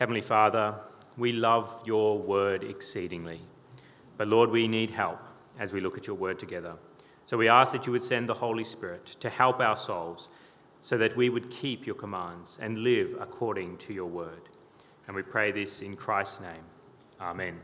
Heavenly Father, we love your word exceedingly. But Lord, we need help as we look at your word together. So we ask that you would send the Holy Spirit to help our souls so that we would keep your commands and live according to your word. And we pray this in Christ's name. Amen.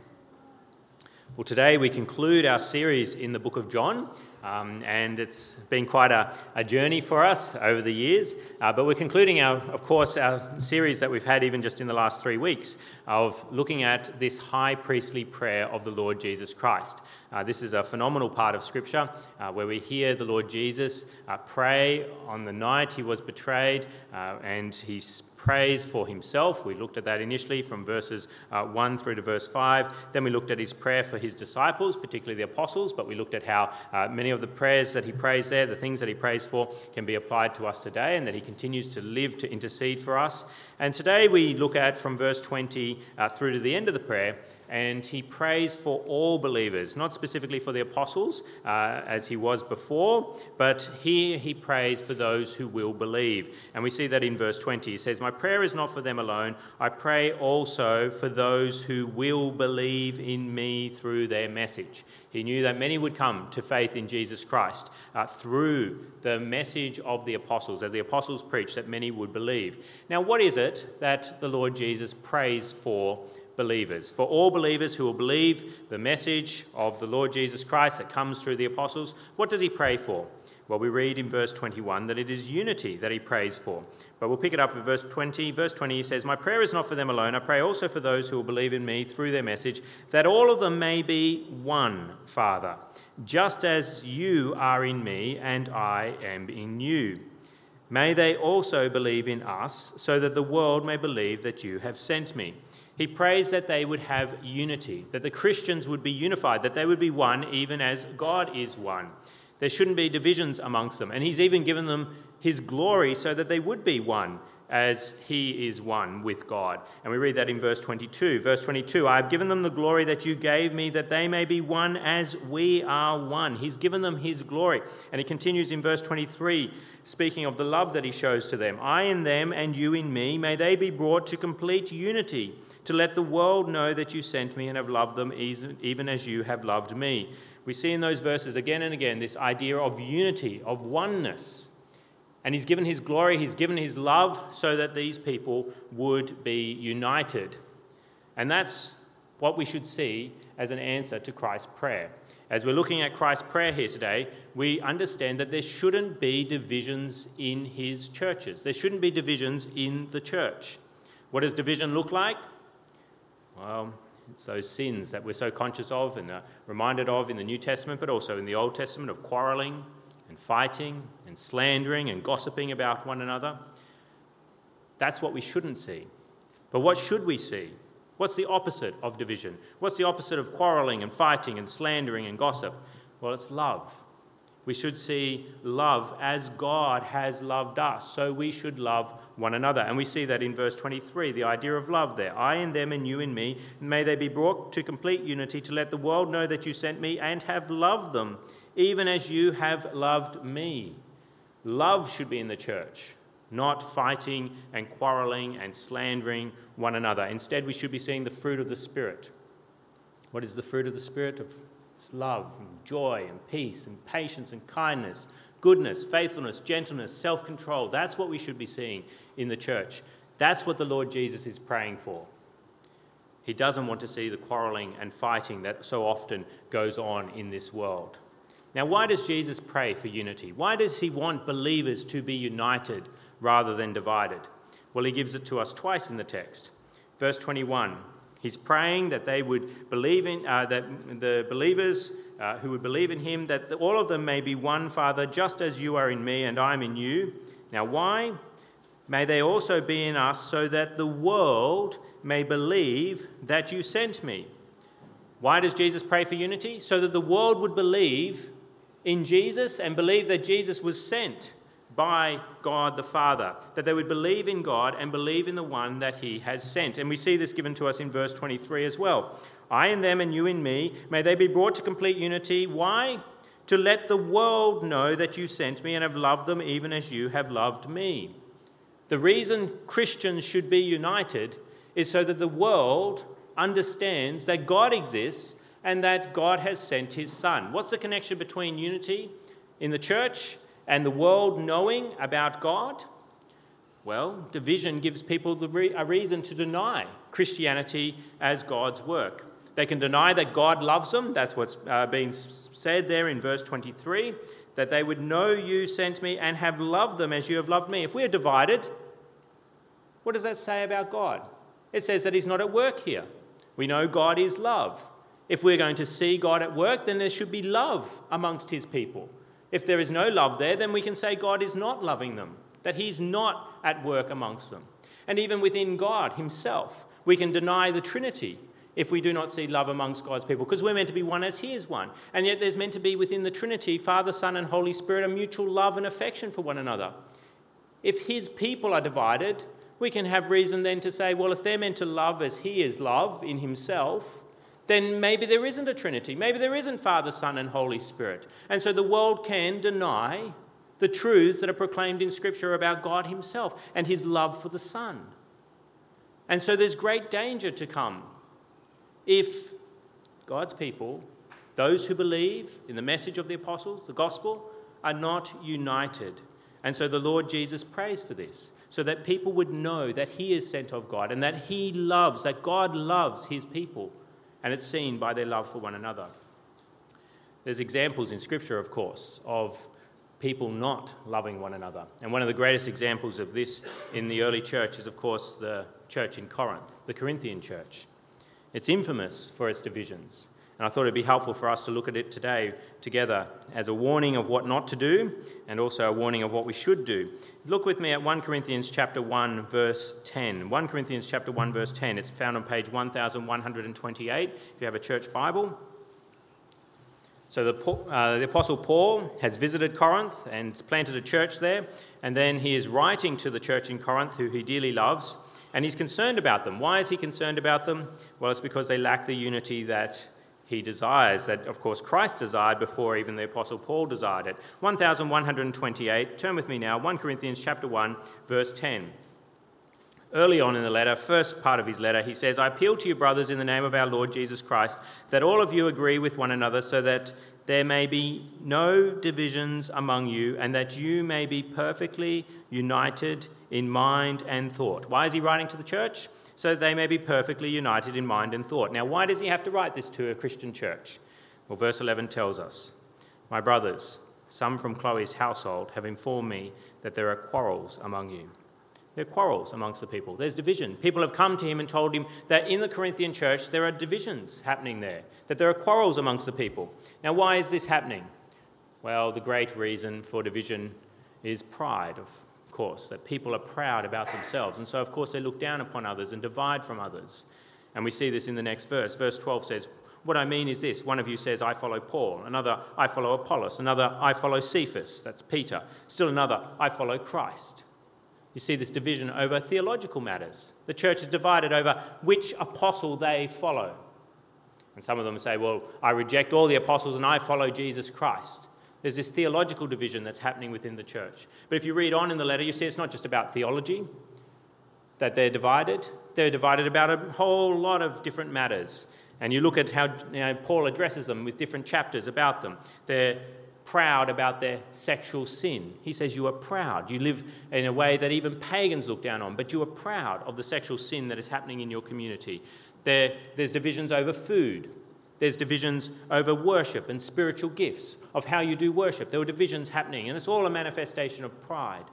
Well, today we conclude our series in the book of John, um, and it's been quite a, a, journey for us over the years. Uh, but we're concluding, our, of course, our series that we've had even just in the last three weeks of looking at this high priestly prayer of the Lord Jesus Christ. Uh, this is a phenomenal part of Scripture uh, where we hear the Lord Jesus uh, pray on the night he was betrayed, uh, and he prays for himself. We looked at that initially from verses uh, 1 through to verse 5. Then we looked at his prayer for his disciples, particularly the apostles, but we looked at how uh, many of the prayers that he prays there, the things that he prays for, can be applied to us today, and that he continues to live to intercede for us. And today we look at from verse 20 uh, through to the end of the prayer and he prays for all believers, not specifically for the apostles uh, as he was before, but here he prays for those who will believe. And we see that in verse 20. He says, My prayer is not for them alone, I pray also for those who will believe in me through their message. He knew that many would come to faith in Jesus Christ uh, through the message of the apostles, as the apostles preached, that many would believe. Now, what is it that the Lord Jesus prays for? Believers. For all believers who will believe the message of the Lord Jesus Christ that comes through the apostles, what does he pray for? Well, we read in verse 21 that it is unity that he prays for. But we'll pick it up in verse 20. Verse 20 he says, My prayer is not for them alone. I pray also for those who will believe in me through their message, that all of them may be one, Father, just as you are in me and I am in you. May they also believe in us, so that the world may believe that you have sent me. He prays that they would have unity, that the Christians would be unified, that they would be one even as God is one. There shouldn't be divisions amongst them. And he's even given them his glory so that they would be one as he is one with God. And we read that in verse 22. Verse 22 I have given them the glory that you gave me, that they may be one as we are one. He's given them his glory. And he continues in verse 23, speaking of the love that he shows to them I in them and you in me, may they be brought to complete unity to let the world know that you sent me and have loved them even as you have loved me. We see in those verses again and again this idea of unity, of oneness. And he's given his glory, he's given his love so that these people would be united. And that's what we should see as an answer to Christ's prayer. As we're looking at Christ's prayer here today, we understand that there shouldn't be divisions in his churches. There shouldn't be divisions in the church. What does division look like? Well, it's those sins that we're so conscious of and uh, reminded of in the New Testament, but also in the Old Testament of quarreling and fighting and slandering and gossiping about one another. That's what we shouldn't see. But what should we see? What's the opposite of division? What's the opposite of quarreling and fighting and slandering and gossip? Well, it's love. We should see love as God has loved us. So we should love one another. And we see that in verse 23, the idea of love there. I in them and you in me. May they be brought to complete unity to let the world know that you sent me and have loved them, even as you have loved me. Love should be in the church, not fighting and quarreling and slandering one another. Instead, we should be seeing the fruit of the Spirit. What is the fruit of the Spirit? Of it's love and joy and peace and patience and kindness, goodness, faithfulness, gentleness, self control. That's what we should be seeing in the church. That's what the Lord Jesus is praying for. He doesn't want to see the quarreling and fighting that so often goes on in this world. Now, why does Jesus pray for unity? Why does he want believers to be united rather than divided? Well, he gives it to us twice in the text. Verse 21 He's praying that they would believe in, uh, that the believers uh, who would believe in him, that all of them may be one, Father, just as you are in me and I'm in you. Now, why? May they also be in us, so that the world may believe that you sent me. Why does Jesus pray for unity? So that the world would believe in Jesus and believe that Jesus was sent by God the Father, that they would believe in God and believe in the one that He has sent. And we see this given to us in verse 23 as well. I in them and you in me, may they be brought to complete unity. Why? To let the world know that you sent me and have loved them even as you have loved me. The reason Christians should be united is so that the world understands that God exists and that God has sent his Son. What's the connection between unity in the church and the world knowing about God? Well, division gives people re- a reason to deny Christianity as God's work. They can deny that God loves them. That's what's uh, being said there in verse 23 that they would know you sent me and have loved them as you have loved me. If we are divided, what does that say about God? It says that He's not at work here. We know God is love. If we're going to see God at work, then there should be love amongst His people. If there is no love there, then we can say God is not loving them that He's not at work amongst them. And even within God Himself, we can deny the Trinity if we do not see love amongst God's people, because we're meant to be one as He is one. And yet there's meant to be within the Trinity, Father, Son, and Holy Spirit, a mutual love and affection for one another. If His people are divided, we can have reason then to say, well, if they're meant to love as He is love in Himself, then maybe there isn't a Trinity. Maybe there isn't Father, Son, and Holy Spirit. And so the world can deny the truths that are proclaimed in Scripture about God Himself and His love for the Son. And so there's great danger to come if God's people, those who believe in the message of the apostles, the gospel, are not united. And so the Lord Jesus prays for this, so that people would know that He is sent of God and that He loves, that God loves His people. And it's seen by their love for one another. There's examples in Scripture, of course, of people not loving one another. And one of the greatest examples of this in the early church is, of course, the church in Corinth, the Corinthian church. It's infamous for its divisions. And I thought it'd be helpful for us to look at it today together as a warning of what not to do and also a warning of what we should do. Look with me at 1 Corinthians chapter 1 verse 10. 1 Corinthians chapter 1 verse 10. It's found on page 1128 if you have a church Bible. So the, uh, the, Apostle Paul has visited Corinth and planted a church there, and then he is writing to the church in Corinth, who he dearly loves, and he's concerned about them. Why is he concerned about them? Well, it's because they lack the unity that he desires, that of course Christ desired before even the Apostle Paul desired it. 1128, turn with me now, 1 Corinthians chapter 1, verse 10. Early on in the letter, first part of his letter, he says, I appeal to you, brothers, in the name of our Lord Jesus Christ, that all of you agree with one another so that there may be no divisions among you, and that you may be perfectly united in mind and thought. Why is he writing to the church? So they may be perfectly united in mind and thought. Now, why does he have to write this to a Christian church? Well, verse 11 tells us My brothers, some from Chloe's household have informed me that there are quarrels among you. There are quarrels amongst the people. There's division. People have come to him and told him that in the Corinthian church there are divisions happening there, that there are quarrels amongst the people. Now, why is this happening? Well, the great reason for division is pride, of course, that people are proud about themselves. And so, of course, they look down upon others and divide from others. And we see this in the next verse. Verse 12 says, What I mean is this one of you says, I follow Paul. Another, I follow Apollos. Another, I follow Cephas. That's Peter. Still another, I follow Christ. You see this division over theological matters. The church is divided over which apostle they follow. And some of them say, well, I reject all the apostles and I follow Jesus Christ. There's this theological division that's happening within the church. But if you read on in the letter, you see it's not just about theology that they're divided, they're divided about a whole lot of different matters. And you look at how you know, Paul addresses them with different chapters about them. They're proud about their sexual sin. He says, You are proud. You live in a way that even pagans look down on, but you are proud of the sexual sin that is happening in your community. There, there's divisions over food. There's divisions over worship and spiritual gifts, of how you do worship. There were divisions happening, and it's all a manifestation of pride.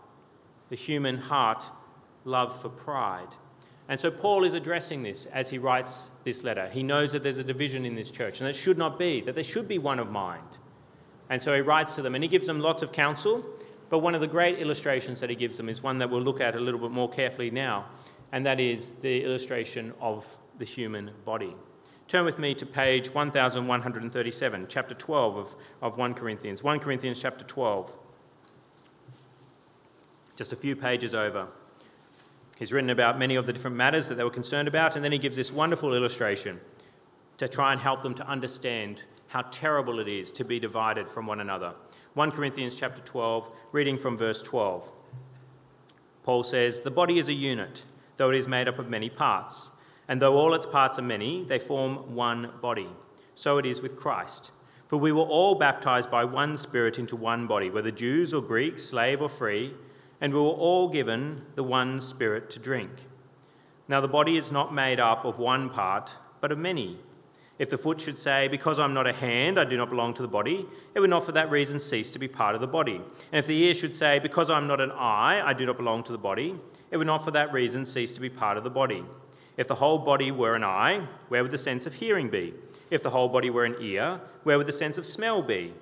The human heart, love for pride. And so Paul is addressing this as he writes this letter. He knows that there's a division in this church, and it should not be, that there should be one of mind. And so he writes to them and he gives them lots of counsel. But one of the great illustrations that he gives them is one that we'll look at a little bit more carefully now, and that is the illustration of the human body. Turn with me to page 1137, chapter 12 of, of 1 Corinthians. 1 Corinthians chapter 12. Just a few pages over. He's written about many of the different matters that they were concerned about, and then he gives this wonderful illustration to try and help them to understand how terrible it is to be divided from one another. 1 Corinthians chapter 12, reading from verse 12. Paul says, The body is a unit, though it is made up of many parts. And though all its parts are many, they form one body. So it is with Christ. For we were all baptized by one Spirit into one body, whether Jews or Greeks, slave or free, and we were all given the one Spirit to drink. Now the body is not made up of one part, but of many. If the foot should say, Because I'm not a hand, I do not belong to the body, it would not for that reason cease to be part of the body. And if the ear should say, Because I'm not an eye, I do not belong to the body, it would not for that reason cease to be part of the body. If the whole body were an eye, where would the sense of hearing be? If the whole body were an ear, where would the sense of smell be?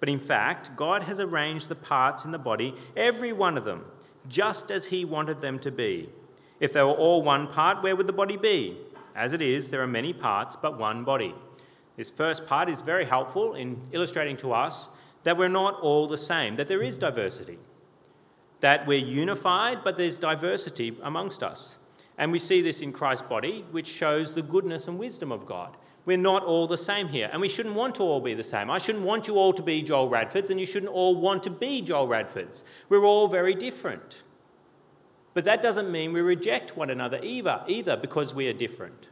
But in fact, God has arranged the parts in the body, every one of them, just as He wanted them to be. If they were all one part, where would the body be? As it is, there are many parts, but one body. This first part is very helpful in illustrating to us that we're not all the same, that there is diversity, that we're unified, but there's diversity amongst us. And we see this in Christ's body, which shows the goodness and wisdom of God. We're not all the same here, and we shouldn't want to all be the same. I shouldn't want you all to be Joel Radfords, and you shouldn't all want to be Joel Radfords. We're all very different. But that doesn't mean we reject one another either, either because we are different.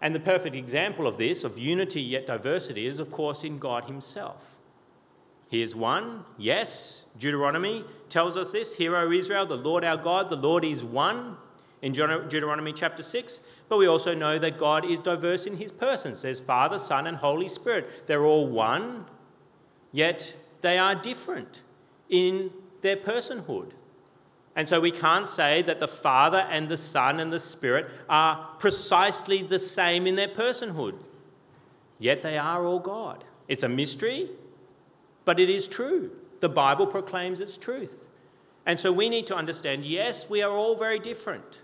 And the perfect example of this, of unity yet diversity, is of course in God Himself. He is one, yes. Deuteronomy tells us this Hear, O Israel, the Lord our God, the Lord is one in Deuteronomy chapter 6. But we also know that God is diverse in his persons. There's Father, Son, and Holy Spirit. They're all one, yet they are different in their personhood. And so we can't say that the Father and the Son and the Spirit are precisely the same in their personhood. Yet they are all God. It's a mystery, but it is true. The Bible proclaims its truth. And so we need to understand yes, we are all very different.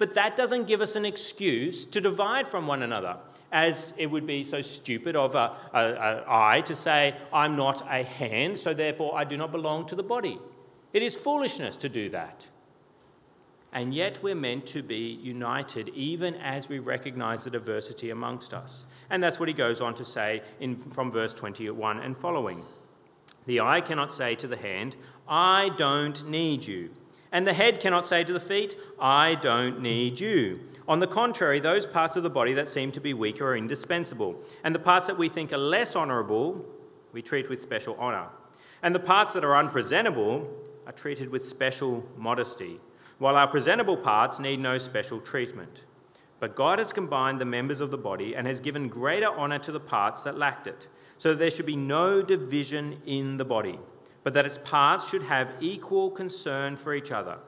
But that doesn't give us an excuse to divide from one another, as it would be so stupid of a, a, a eye to say, I'm not a hand, so therefore I do not belong to the body. It is foolishness to do that. And yet we're meant to be united even as we recognize the diversity amongst us. And that's what he goes on to say in, from verse 21 and following. The eye cannot say to the hand, I don't need you and the head cannot say to the feet, I don't need you. On the contrary, those parts of the body that seem to be weaker are indispensable, and the parts that we think are less honourable, we treat with special honour. And the parts that are unpresentable are treated with special modesty, while our presentable parts need no special treatment. But God has combined the members of the body and has given greater honour to the parts that lacked it, so that there should be no division in the body but that its parts should have equal concern for each other.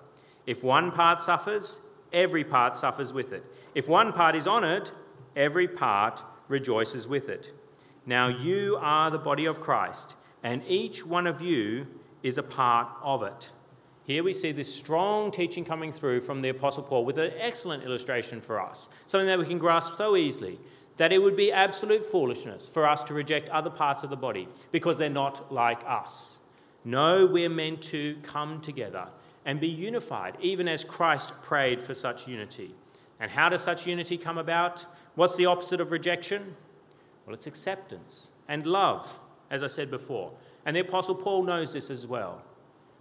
If one part suffers, every part suffers with it. If one part is honoured, every part rejoices with it. Now you are the body of Christ, and each one of you is a part of it. Here we see this strong teaching coming through from the Apostle Paul with an excellent illustration for us, something that we can grasp so easily that it would be absolute foolishness for us to reject other parts of the body because they're not like us. No, we're meant to come together and be unified, even as Christ prayed for such unity. And how does such unity come about? What's the opposite of rejection? Well, it's acceptance and love, as I said before. And the Apostle Paul knows this as well.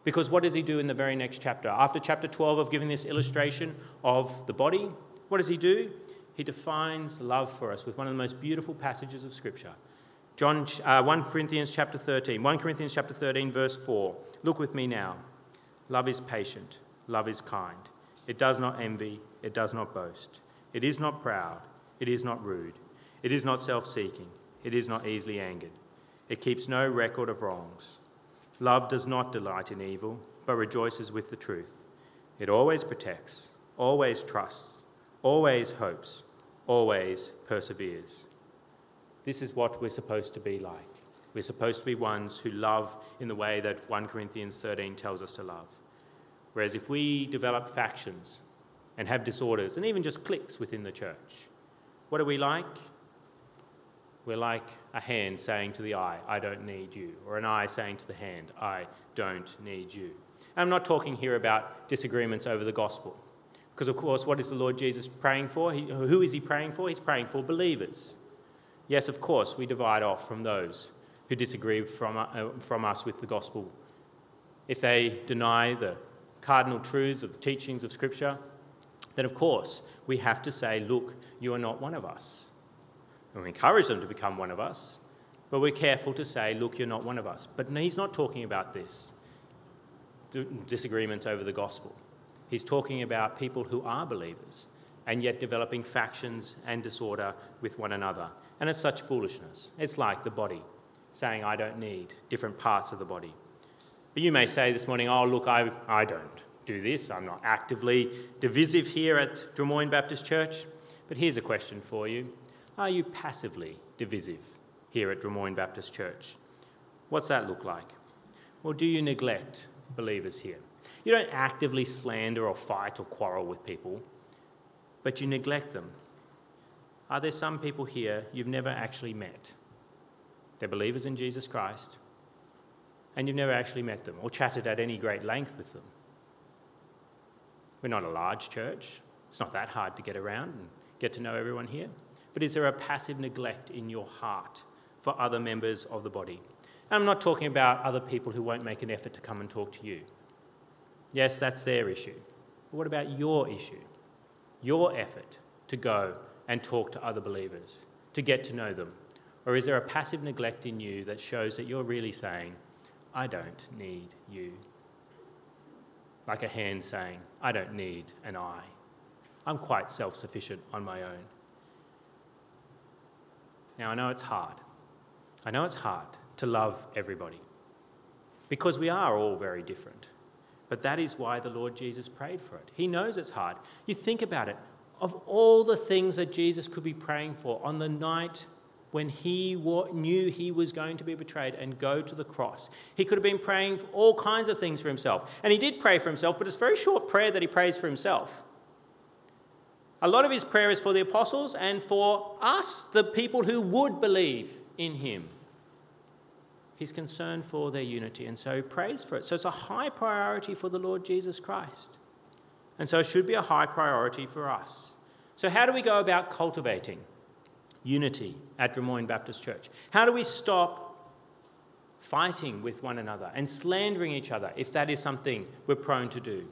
Because what does he do in the very next chapter? After chapter 12 of giving this illustration of the body, what does he do? He defines love for us with one of the most beautiful passages of Scripture. John, uh, 1 Corinthians chapter 13. 1 Corinthians chapter 13, verse 4. Look with me now. Love is patient. Love is kind. It does not envy. It does not boast. It is not proud. It is not rude. It is not self seeking. It is not easily angered. It keeps no record of wrongs. Love does not delight in evil, but rejoices with the truth. It always protects, always trusts, always hopes, always perseveres. This is what we're supposed to be like. We're supposed to be ones who love in the way that 1 Corinthians 13 tells us to love. Whereas if we develop factions and have disorders and even just cliques within the church, what are we like? We're like a hand saying to the eye, I don't need you, or an eye saying to the hand, I don't need you. And I'm not talking here about disagreements over the gospel. Because, of course, what is the Lord Jesus praying for? He, who is he praying for? He's praying for believers. Yes, of course, we divide off from those who disagree from, uh, from us with the gospel. If they deny the cardinal truths of the teachings of Scripture, then of course we have to say, Look, you are not one of us. And we encourage them to become one of us, but we're careful to say, Look, you're not one of us. But he's not talking about this disagreements over the gospel. He's talking about people who are believers and yet developing factions and disorder with one another. And it's such foolishness. It's like the body saying, I don't need different parts of the body. But you may say this morning, oh, look, I, I don't do this. I'm not actively divisive here at Drummoyne Baptist Church. But here's a question for you Are you passively divisive here at Drummoyne Baptist Church? What's that look like? Or do you neglect believers here? You don't actively slander or fight or quarrel with people, but you neglect them. Are there some people here you've never actually met? They're believers in Jesus Christ, and you've never actually met them or chatted at any great length with them. We're not a large church. It's not that hard to get around and get to know everyone here. But is there a passive neglect in your heart for other members of the body? And I'm not talking about other people who won't make an effort to come and talk to you. Yes, that's their issue. But what about your issue? Your effort to go and talk to other believers, to get to know them? Or is there a passive neglect in you that shows that you're really saying, I don't need you? Like a hand saying, I don't need an eye. I'm quite self sufficient on my own. Now, I know it's hard. I know it's hard to love everybody because we are all very different. But that is why the Lord Jesus prayed for it. He knows it's hard. You think about it. Of all the things that Jesus could be praying for on the night when he knew he was going to be betrayed and go to the cross. He could have been praying for all kinds of things for himself. And he did pray for himself, but it's a very short prayer that he prays for himself. A lot of his prayer is for the apostles and for us, the people who would believe in him. He's concerned for their unity, and so he prays for it. So it's a high priority for the Lord Jesus Christ. And so it should be a high priority for us. So, how do we go about cultivating unity at Drummoyne Baptist Church? How do we stop fighting with one another and slandering each other if that is something we're prone to do?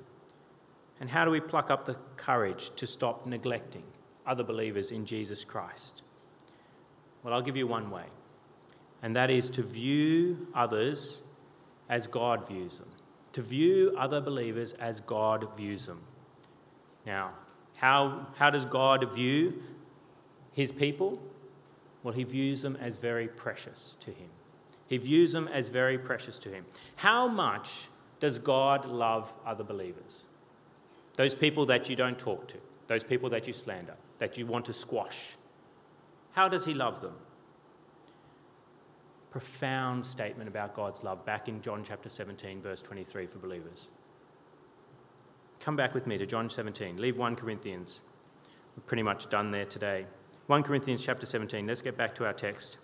And how do we pluck up the courage to stop neglecting other believers in Jesus Christ? Well, I'll give you one way, and that is to view others as God views them, to view other believers as God views them. Now, how, how does God view his people? Well, he views them as very precious to him. He views them as very precious to him. How much does God love other believers? Those people that you don't talk to, those people that you slander, that you want to squash. How does he love them? Profound statement about God's love back in John chapter 17, verse 23 for believers. Come back with me to John 17. Leave 1 Corinthians. We're pretty much done there today. 1 Corinthians chapter 17. Let's get back to our text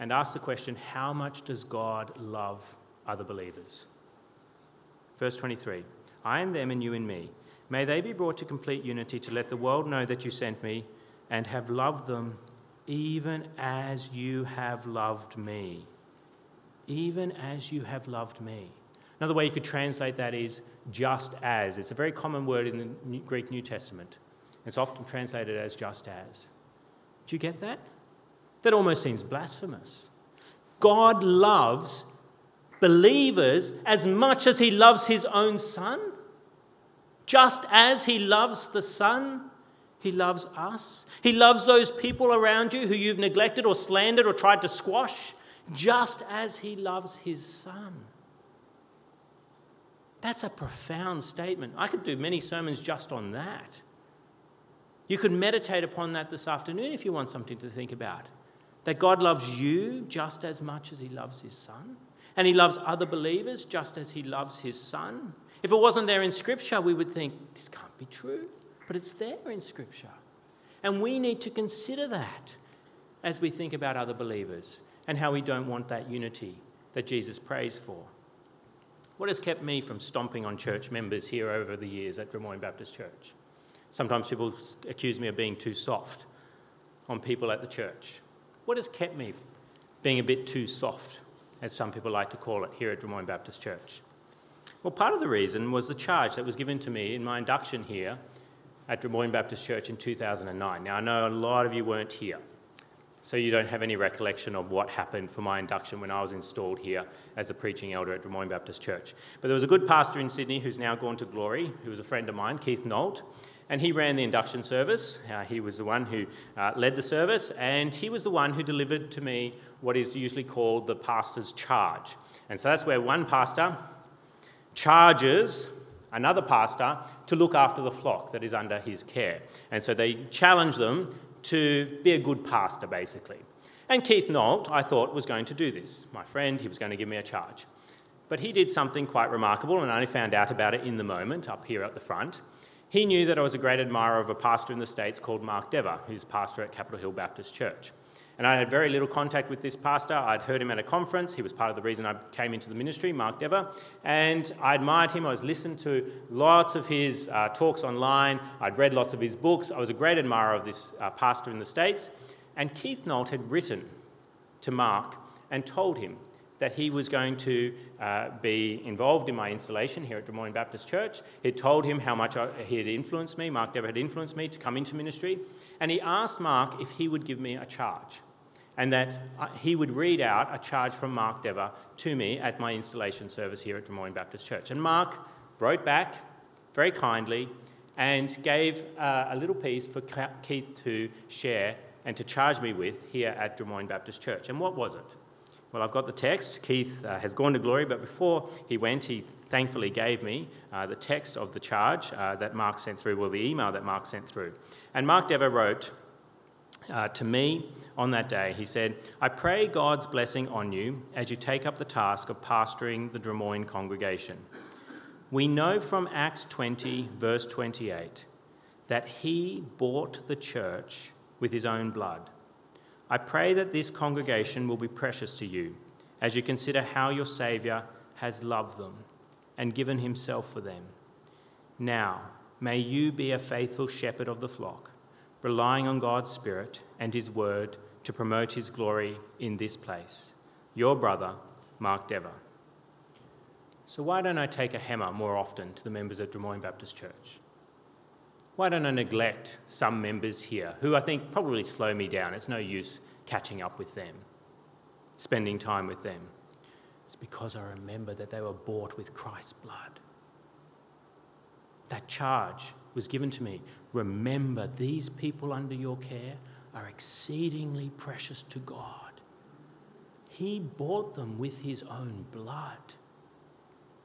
and ask the question how much does God love other believers? Verse 23 I and them and you and me. May they be brought to complete unity to let the world know that you sent me and have loved them even as you have loved me. Even as you have loved me. Another way you could translate that is just as. It's a very common word in the Greek New Testament. It's often translated as just as. Do you get that? That almost seems blasphemous. God loves believers as much as he loves his own son. Just as he loves the son, he loves us. He loves those people around you who you've neglected or slandered or tried to squash, just as he loves his son. That's a profound statement. I could do many sermons just on that. You could meditate upon that this afternoon if you want something to think about. That God loves you just as much as He loves His Son, and He loves other believers just as He loves His Son. If it wasn't there in Scripture, we would think, this can't be true, but it's there in Scripture. And we need to consider that as we think about other believers and how we don't want that unity that Jesus prays for. What has kept me from stomping on church members here over the years at Drummoyne Baptist Church? Sometimes people accuse me of being too soft on people at the church. What has kept me being a bit too soft, as some people like to call it here at Drummoyne Baptist Church? Well, part of the reason was the charge that was given to me in my induction here at Drummoyne Baptist Church in 2009. Now, I know a lot of you weren't here, so you don't have any recollection of what happened for my induction when I was installed here as a preaching elder at Drummoyne Baptist Church. But there was a good pastor in Sydney who's now gone to glory, who was a friend of mine, Keith Nolt, and he ran the induction service. Uh, he was the one who uh, led the service, and he was the one who delivered to me what is usually called the pastor's charge. And so that's where one pastor charges another pastor to look after the flock that is under his care. And so they challenge them to be a good pastor, basically. And Keith Nolt, I thought, was going to do this. My friend, he was going to give me a charge. But he did something quite remarkable, and I only found out about it in the moment up here at the front. He knew that I was a great admirer of a pastor in the States called Mark Dever, who's pastor at Capitol Hill Baptist Church. And I had very little contact with this pastor. I'd heard him at a conference. He was part of the reason I came into the ministry, Mark Dever. And I admired him. I was listening to lots of his uh, talks online. I'd read lots of his books. I was a great admirer of this uh, pastor in the States. And Keith Nolt had written to Mark and told him that he was going to uh, be involved in my installation here at Drummoyne Baptist Church. He told him how much I, he had influenced me, Mark Dever had influenced me to come into ministry. And he asked Mark if he would give me a charge and that uh, he would read out a charge from Mark Dever to me at my installation service here at Drummoyne Baptist Church. And Mark wrote back very kindly and gave uh, a little piece for Keith to share and to charge me with here at Drummoyne Baptist Church. And what was it? Well, I've got the text. Keith uh, has gone to glory, but before he went, he thankfully gave me uh, the text of the charge uh, that Mark sent through, well, the email that Mark sent through. And Mark Dever wrote uh, to me on that day, he said, I pray God's blessing on you as you take up the task of pastoring the Drummoyne congregation. We know from Acts 20, verse 28, that he bought the church with his own blood. I pray that this congregation will be precious to you as you consider how your Saviour has loved them and given himself for them. Now, may you be a faithful shepherd of the flock, relying on God's Spirit and his word to promote his glory in this place. Your brother, Mark Dever. So, why don't I take a hammer more often to the members of Drummoyne Baptist Church? Why don't I neglect some members here who I think probably slow me down? It's no use catching up with them, spending time with them. It's because I remember that they were bought with Christ's blood. That charge was given to me. Remember, these people under your care are exceedingly precious to God. He bought them with his own blood.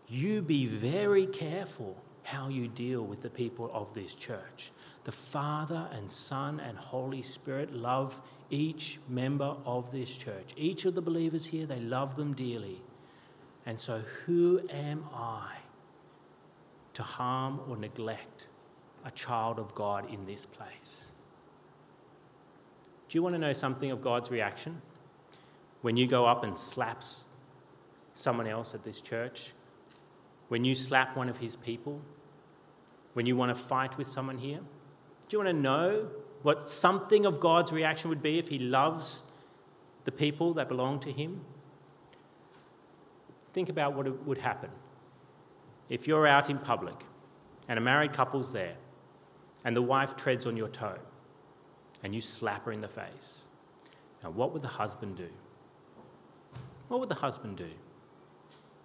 You be very careful how you deal with the people of this church. The Father and Son and Holy Spirit love each member of this church. Each of the believers here, they love them dearly. And so, who am I to harm or neglect a child of God in this place? Do you want to know something of God's reaction? When you go up and slaps someone else at this church, when you slap one of his people, when you want to fight with someone here? Do you want to know what something of God's reaction would be if He loves the people that belong to Him? Think about what would happen if you're out in public and a married couple's there and the wife treads on your toe and you slap her in the face. Now, what would the husband do? What would the husband do?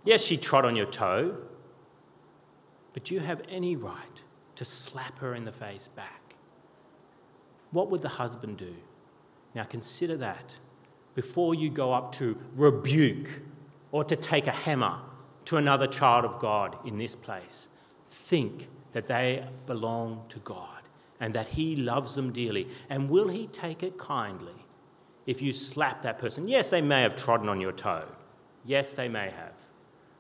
Yes, she trod on your toe, but do you have any right to slap her in the face back? What would the husband do? Now consider that before you go up to rebuke or to take a hammer to another child of God in this place. Think that they belong to God and that He loves them dearly. And will He take it kindly if you slap that person? Yes, they may have trodden on your toe. Yes, they may have.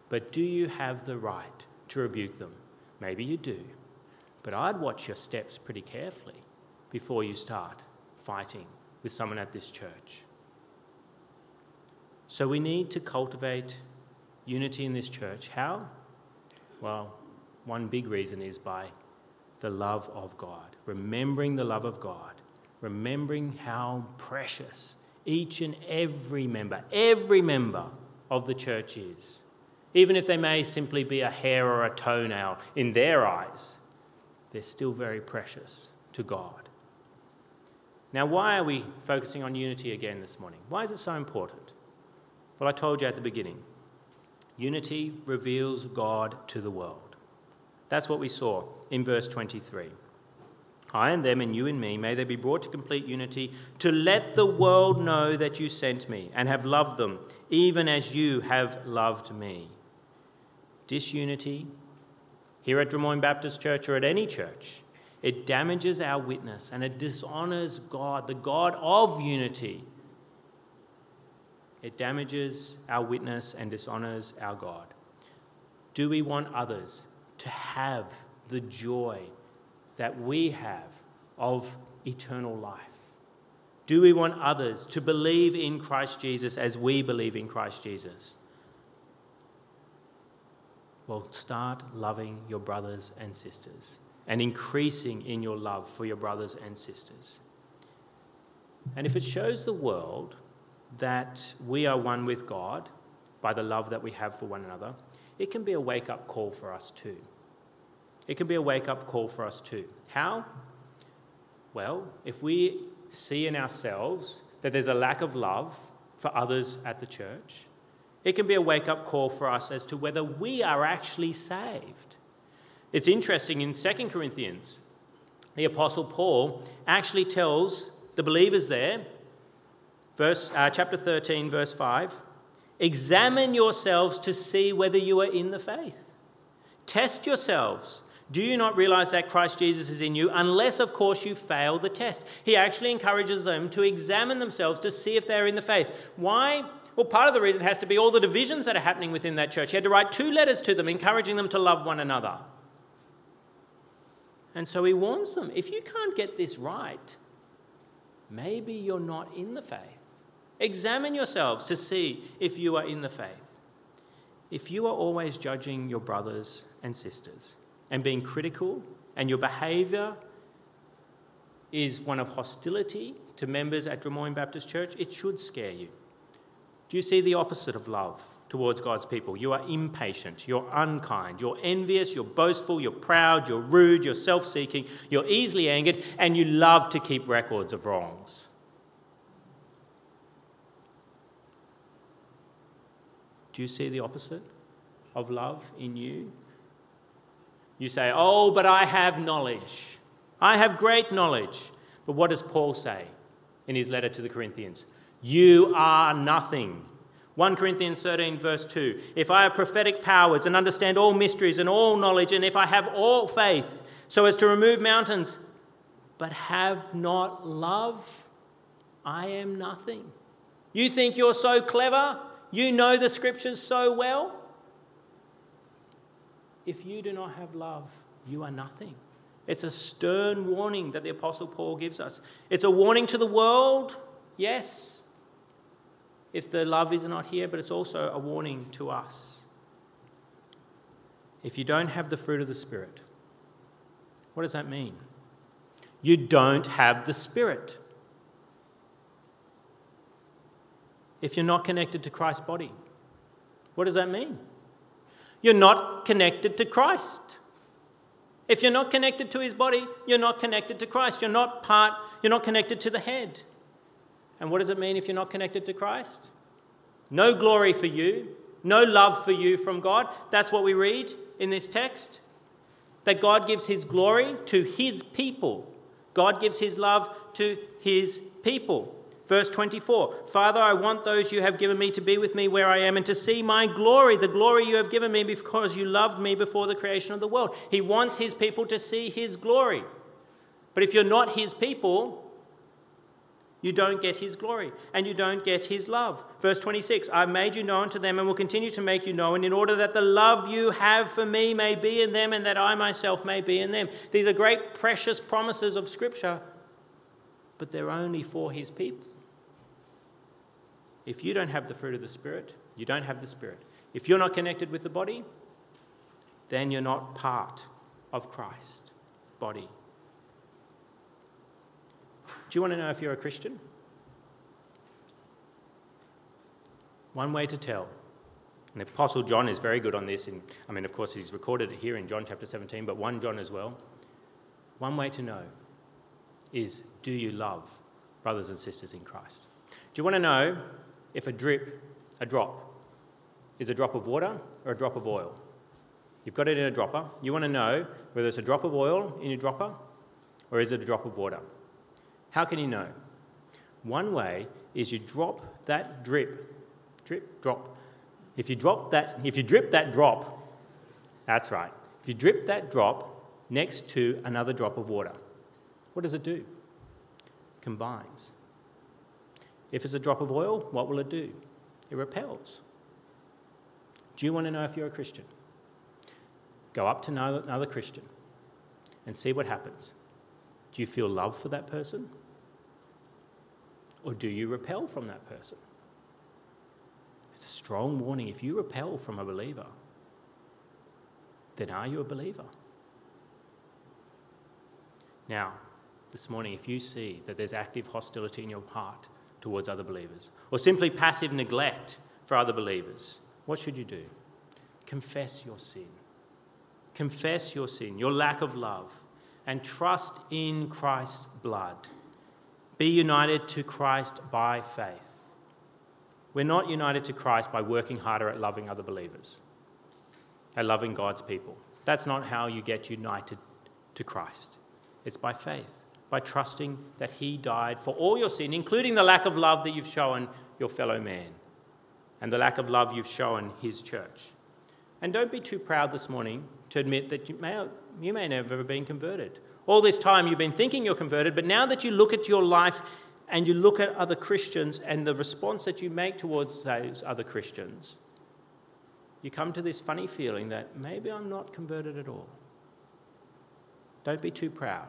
But do you have the right to rebuke them? Maybe you do. But I'd watch your steps pretty carefully before you start fighting with someone at this church. So we need to cultivate unity in this church. How? Well, one big reason is by the love of God, remembering the love of God, remembering how precious each and every member, every member of the church is. Even if they may simply be a hair or a toenail in their eyes, they're still very precious to God. Now, why are we focusing on unity again this morning? Why is it so important? Well, I told you at the beginning unity reveals God to the world. That's what we saw in verse 23. I and them, and you and me, may they be brought to complete unity, to let the world know that you sent me and have loved them, even as you have loved me. Disunity, here at Drummoyne Baptist Church or at any church, it damages our witness and it dishonors God, the God of unity. It damages our witness and dishonors our God. Do we want others to have the joy that we have of eternal life? Do we want others to believe in Christ Jesus as we believe in Christ Jesus? Well, start loving your brothers and sisters and increasing in your love for your brothers and sisters. And if it shows the world that we are one with God by the love that we have for one another, it can be a wake up call for us too. It can be a wake up call for us too. How? Well, if we see in ourselves that there's a lack of love for others at the church, it can be a wake up call for us as to whether we are actually saved. It's interesting in 2 Corinthians, the Apostle Paul actually tells the believers there, verse, uh, chapter 13, verse 5, examine yourselves to see whether you are in the faith. Test yourselves. Do you not realize that Christ Jesus is in you, unless, of course, you fail the test? He actually encourages them to examine themselves to see if they're in the faith. Why? Well, part of the reason has to be all the divisions that are happening within that church. He had to write two letters to them, encouraging them to love one another. And so he warns them if you can't get this right, maybe you're not in the faith. Examine yourselves to see if you are in the faith. If you are always judging your brothers and sisters and being critical, and your behaviour is one of hostility to members at Drummoyne Baptist Church, it should scare you. Do you see the opposite of love? towards God's people. You are impatient, you're unkind, you're envious, you're boastful, you're proud, you're rude, you're self seeking, you're easily angered, and you love to keep records of wrongs. Do you see the opposite of love in you? You say, Oh, but I have knowledge. I have great knowledge. But what does Paul say in his letter to the Corinthians? You are nothing. 1 Corinthians 13, verse 2. If I have prophetic powers and understand all mysteries and all knowledge, and if I have all faith so as to remove mountains, but have not love, I am nothing. You think you're so clever? You know the scriptures so well? If you do not have love, you are nothing. It's a stern warning that the Apostle Paul gives us. It's a warning to the world, yes if the love is not here, but it's also a warning to us. If you don't have the fruit of the Spirit, what does that mean? You don't have the Spirit. If you're not connected to Christ's body, what does that mean? You're not connected to Christ. If you're not connected to his body, you're not connected to Christ. You're not part, you're not connected to the head. And what does it mean if you're not connected to Christ? No glory for you, no love for you from God. That's what we read in this text. That God gives his glory to his people. God gives his love to his people. Verse 24 Father, I want those you have given me to be with me where I am and to see my glory, the glory you have given me because you loved me before the creation of the world. He wants his people to see his glory. But if you're not his people, you don't get his glory and you don't get his love. Verse 26 I've made you known to them and will continue to make you known in order that the love you have for me may be in them and that I myself may be in them. These are great, precious promises of Scripture, but they're only for his people. If you don't have the fruit of the Spirit, you don't have the Spirit. If you're not connected with the body, then you're not part of Christ's body. Do you want to know if you're a Christian? One way to tell And the Apostle John is very good on this. In, I mean, of course, he's recorded it here in John chapter 17, but 1 John as well. One way to know is do you love brothers and sisters in Christ? Do you want to know if a drip, a drop, is a drop of water or a drop of oil? You've got it in a dropper. You want to know whether it's a drop of oil in your dropper or is it a drop of water? How can you know? One way is you drop that drip, drip, drop. If you drop that, if you drip that drop, that's right. If you drip that drop next to another drop of water, what does it do? It combines. If it's a drop of oil, what will it do? It repels. Do you want to know if you're a Christian? Go up to another Christian and see what happens. Do you feel love for that person? Or do you repel from that person? It's a strong warning. If you repel from a believer, then are you a believer? Now, this morning, if you see that there's active hostility in your heart towards other believers, or simply passive neglect for other believers, what should you do? Confess your sin. Confess your sin, your lack of love, and trust in Christ's blood. Be united to Christ by faith. We're not united to Christ by working harder at loving other believers, at loving God's people. That's not how you get united to Christ. It's by faith, by trusting that He died for all your sin, including the lack of love that you've shown your fellow man and the lack of love you've shown His church. And don't be too proud this morning to admit that you may, you may never have ever been converted. All this time you've been thinking you're converted, but now that you look at your life and you look at other Christians and the response that you make towards those other Christians, you come to this funny feeling that maybe I'm not converted at all. Don't be too proud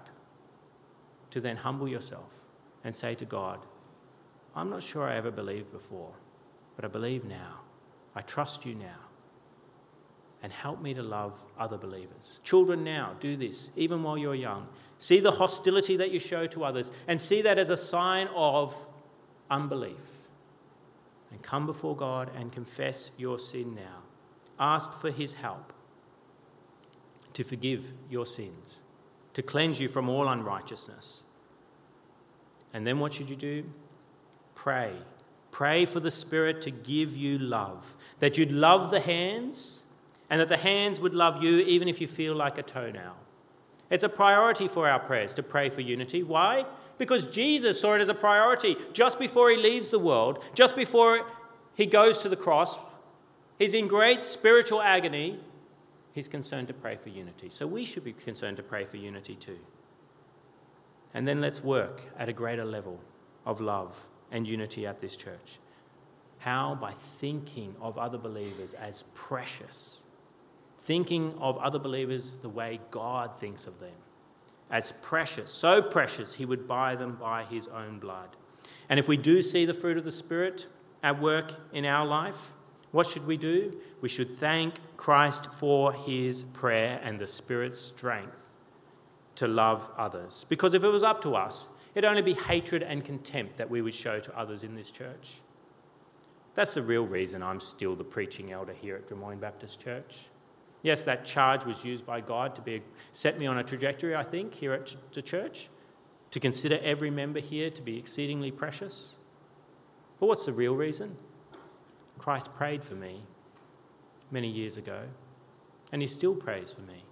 to then humble yourself and say to God, I'm not sure I ever believed before, but I believe now. I trust you now and help me to love other believers. Children, now do this, even while you're young. See the hostility that you show to others and see that as a sign of unbelief. And come before God and confess your sin now. Ask for His help to forgive your sins, to cleanse you from all unrighteousness. And then what should you do? Pray. Pray for the Spirit to give you love, that you'd love the hands and that the hands would love you even if you feel like a toenail. It's a priority for our prayers to pray for unity. Why? Because Jesus saw it as a priority just before he leaves the world, just before he goes to the cross. He's in great spiritual agony. He's concerned to pray for unity. So we should be concerned to pray for unity too. And then let's work at a greater level of love and unity at this church. How? By thinking of other believers as precious thinking of other believers the way God thinks of them as precious, so precious, he would buy them by his own blood. And if we do see the fruit of the Spirit at work in our life, what should we do? We should thank Christ for his prayer and the Spirit's strength to love others. Because if it was up to us, it'd only be hatred and contempt that we would show to others in this church. That's the real reason I'm still the preaching elder here at Drummoyne Baptist Church. Yes, that charge was used by God to be, set me on a trajectory, I think, here at the church, to consider every member here to be exceedingly precious. But what's the real reason? Christ prayed for me many years ago, and he still prays for me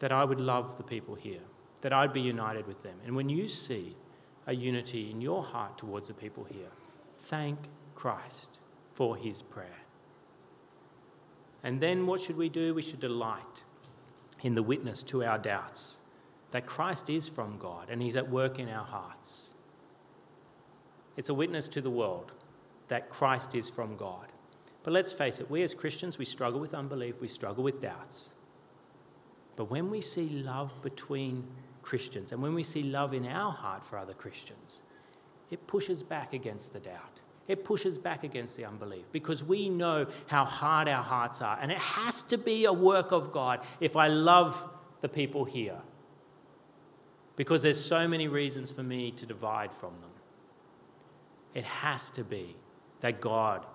that I would love the people here, that I'd be united with them. And when you see a unity in your heart towards the people here, thank Christ for his prayer. And then what should we do? We should delight in the witness to our doubts that Christ is from God and He's at work in our hearts. It's a witness to the world that Christ is from God. But let's face it, we as Christians, we struggle with unbelief, we struggle with doubts. But when we see love between Christians and when we see love in our heart for other Christians, it pushes back against the doubt it pushes back against the unbelief because we know how hard our hearts are. And it has to be a work of God if I love the people here. Because there's so many reasons for me to divide from them. It has to be that God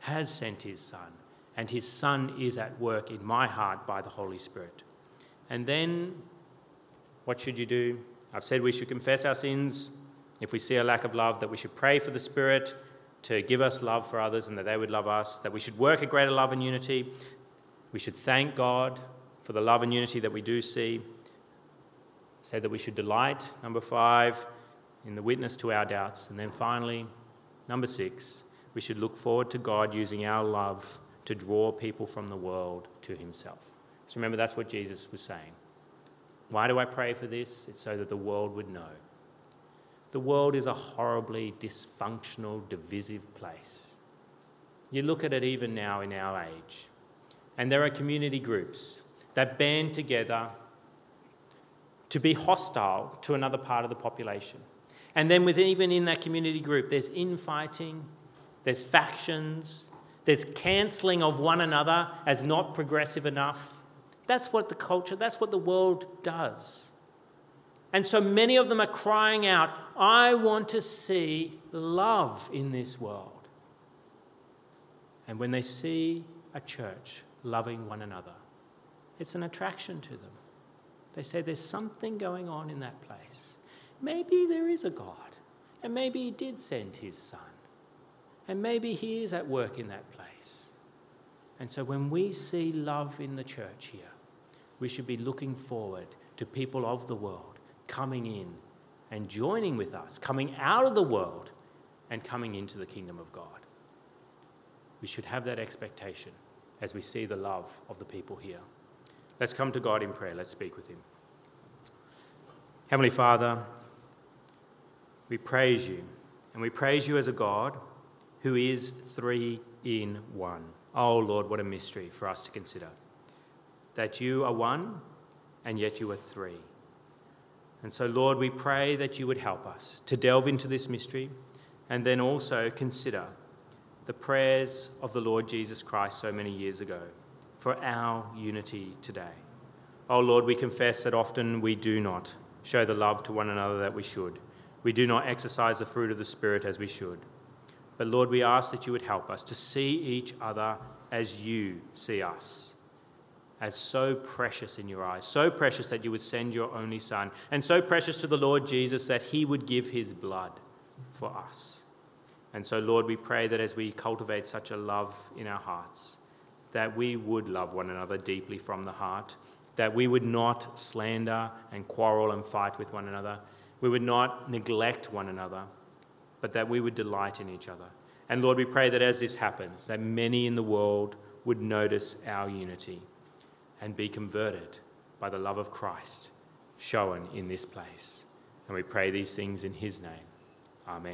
has sent his Son, and his Son is at work in my heart by the Holy Spirit. And then, what should you do? I've said we should confess our sins. If we see a lack of love, that we should pray for the Spirit to give us love for others and that they would love us, that we should work at greater love and unity. We should thank God for the love and unity that we do see. Say that we should delight, number five, in the witness to our doubts. And then finally, number six, we should look forward to God using our love to draw people from the world to Himself. So remember, that's what Jesus was saying. Why do I pray for this? It's so that the world would know. The world is a horribly dysfunctional, divisive place. You look at it even now in our age, and there are community groups that band together to be hostile to another part of the population. And then, within, even in that community group, there's infighting, there's factions, there's cancelling of one another as not progressive enough. That's what the culture, that's what the world does. And so many of them are crying out, I want to see love in this world. And when they see a church loving one another, it's an attraction to them. They say there's something going on in that place. Maybe there is a God, and maybe He did send His Son, and maybe He is at work in that place. And so when we see love in the church here, we should be looking forward to people of the world coming in and joining with us, coming out of the world and coming into the kingdom of God. We should have that expectation as we see the love of the people here. Let's come to God in prayer. Let's speak with Him. Heavenly Father, we praise you, and we praise you as a God who is three in one. Oh Lord, what a mystery for us to consider. That you are one, and yet you are three. And so, Lord, we pray that you would help us to delve into this mystery and then also consider the prayers of the Lord Jesus Christ so many years ago for our unity today. Oh Lord, we confess that often we do not show the love to one another that we should. We do not exercise the fruit of the Spirit as we should. But Lord, we ask that you would help us to see each other as you see us, as so precious in your eyes, so precious that you would send your only Son, and so precious to the Lord Jesus that he would give his blood for us. And so, Lord, we pray that as we cultivate such a love in our hearts, that we would love one another deeply from the heart, that we would not slander and quarrel and fight with one another, we would not neglect one another, but that we would delight in each other. And Lord, we pray that as this happens, that many in the world would notice our unity and be converted by the love of Christ shown in this place. And we pray these things in his name. Amen.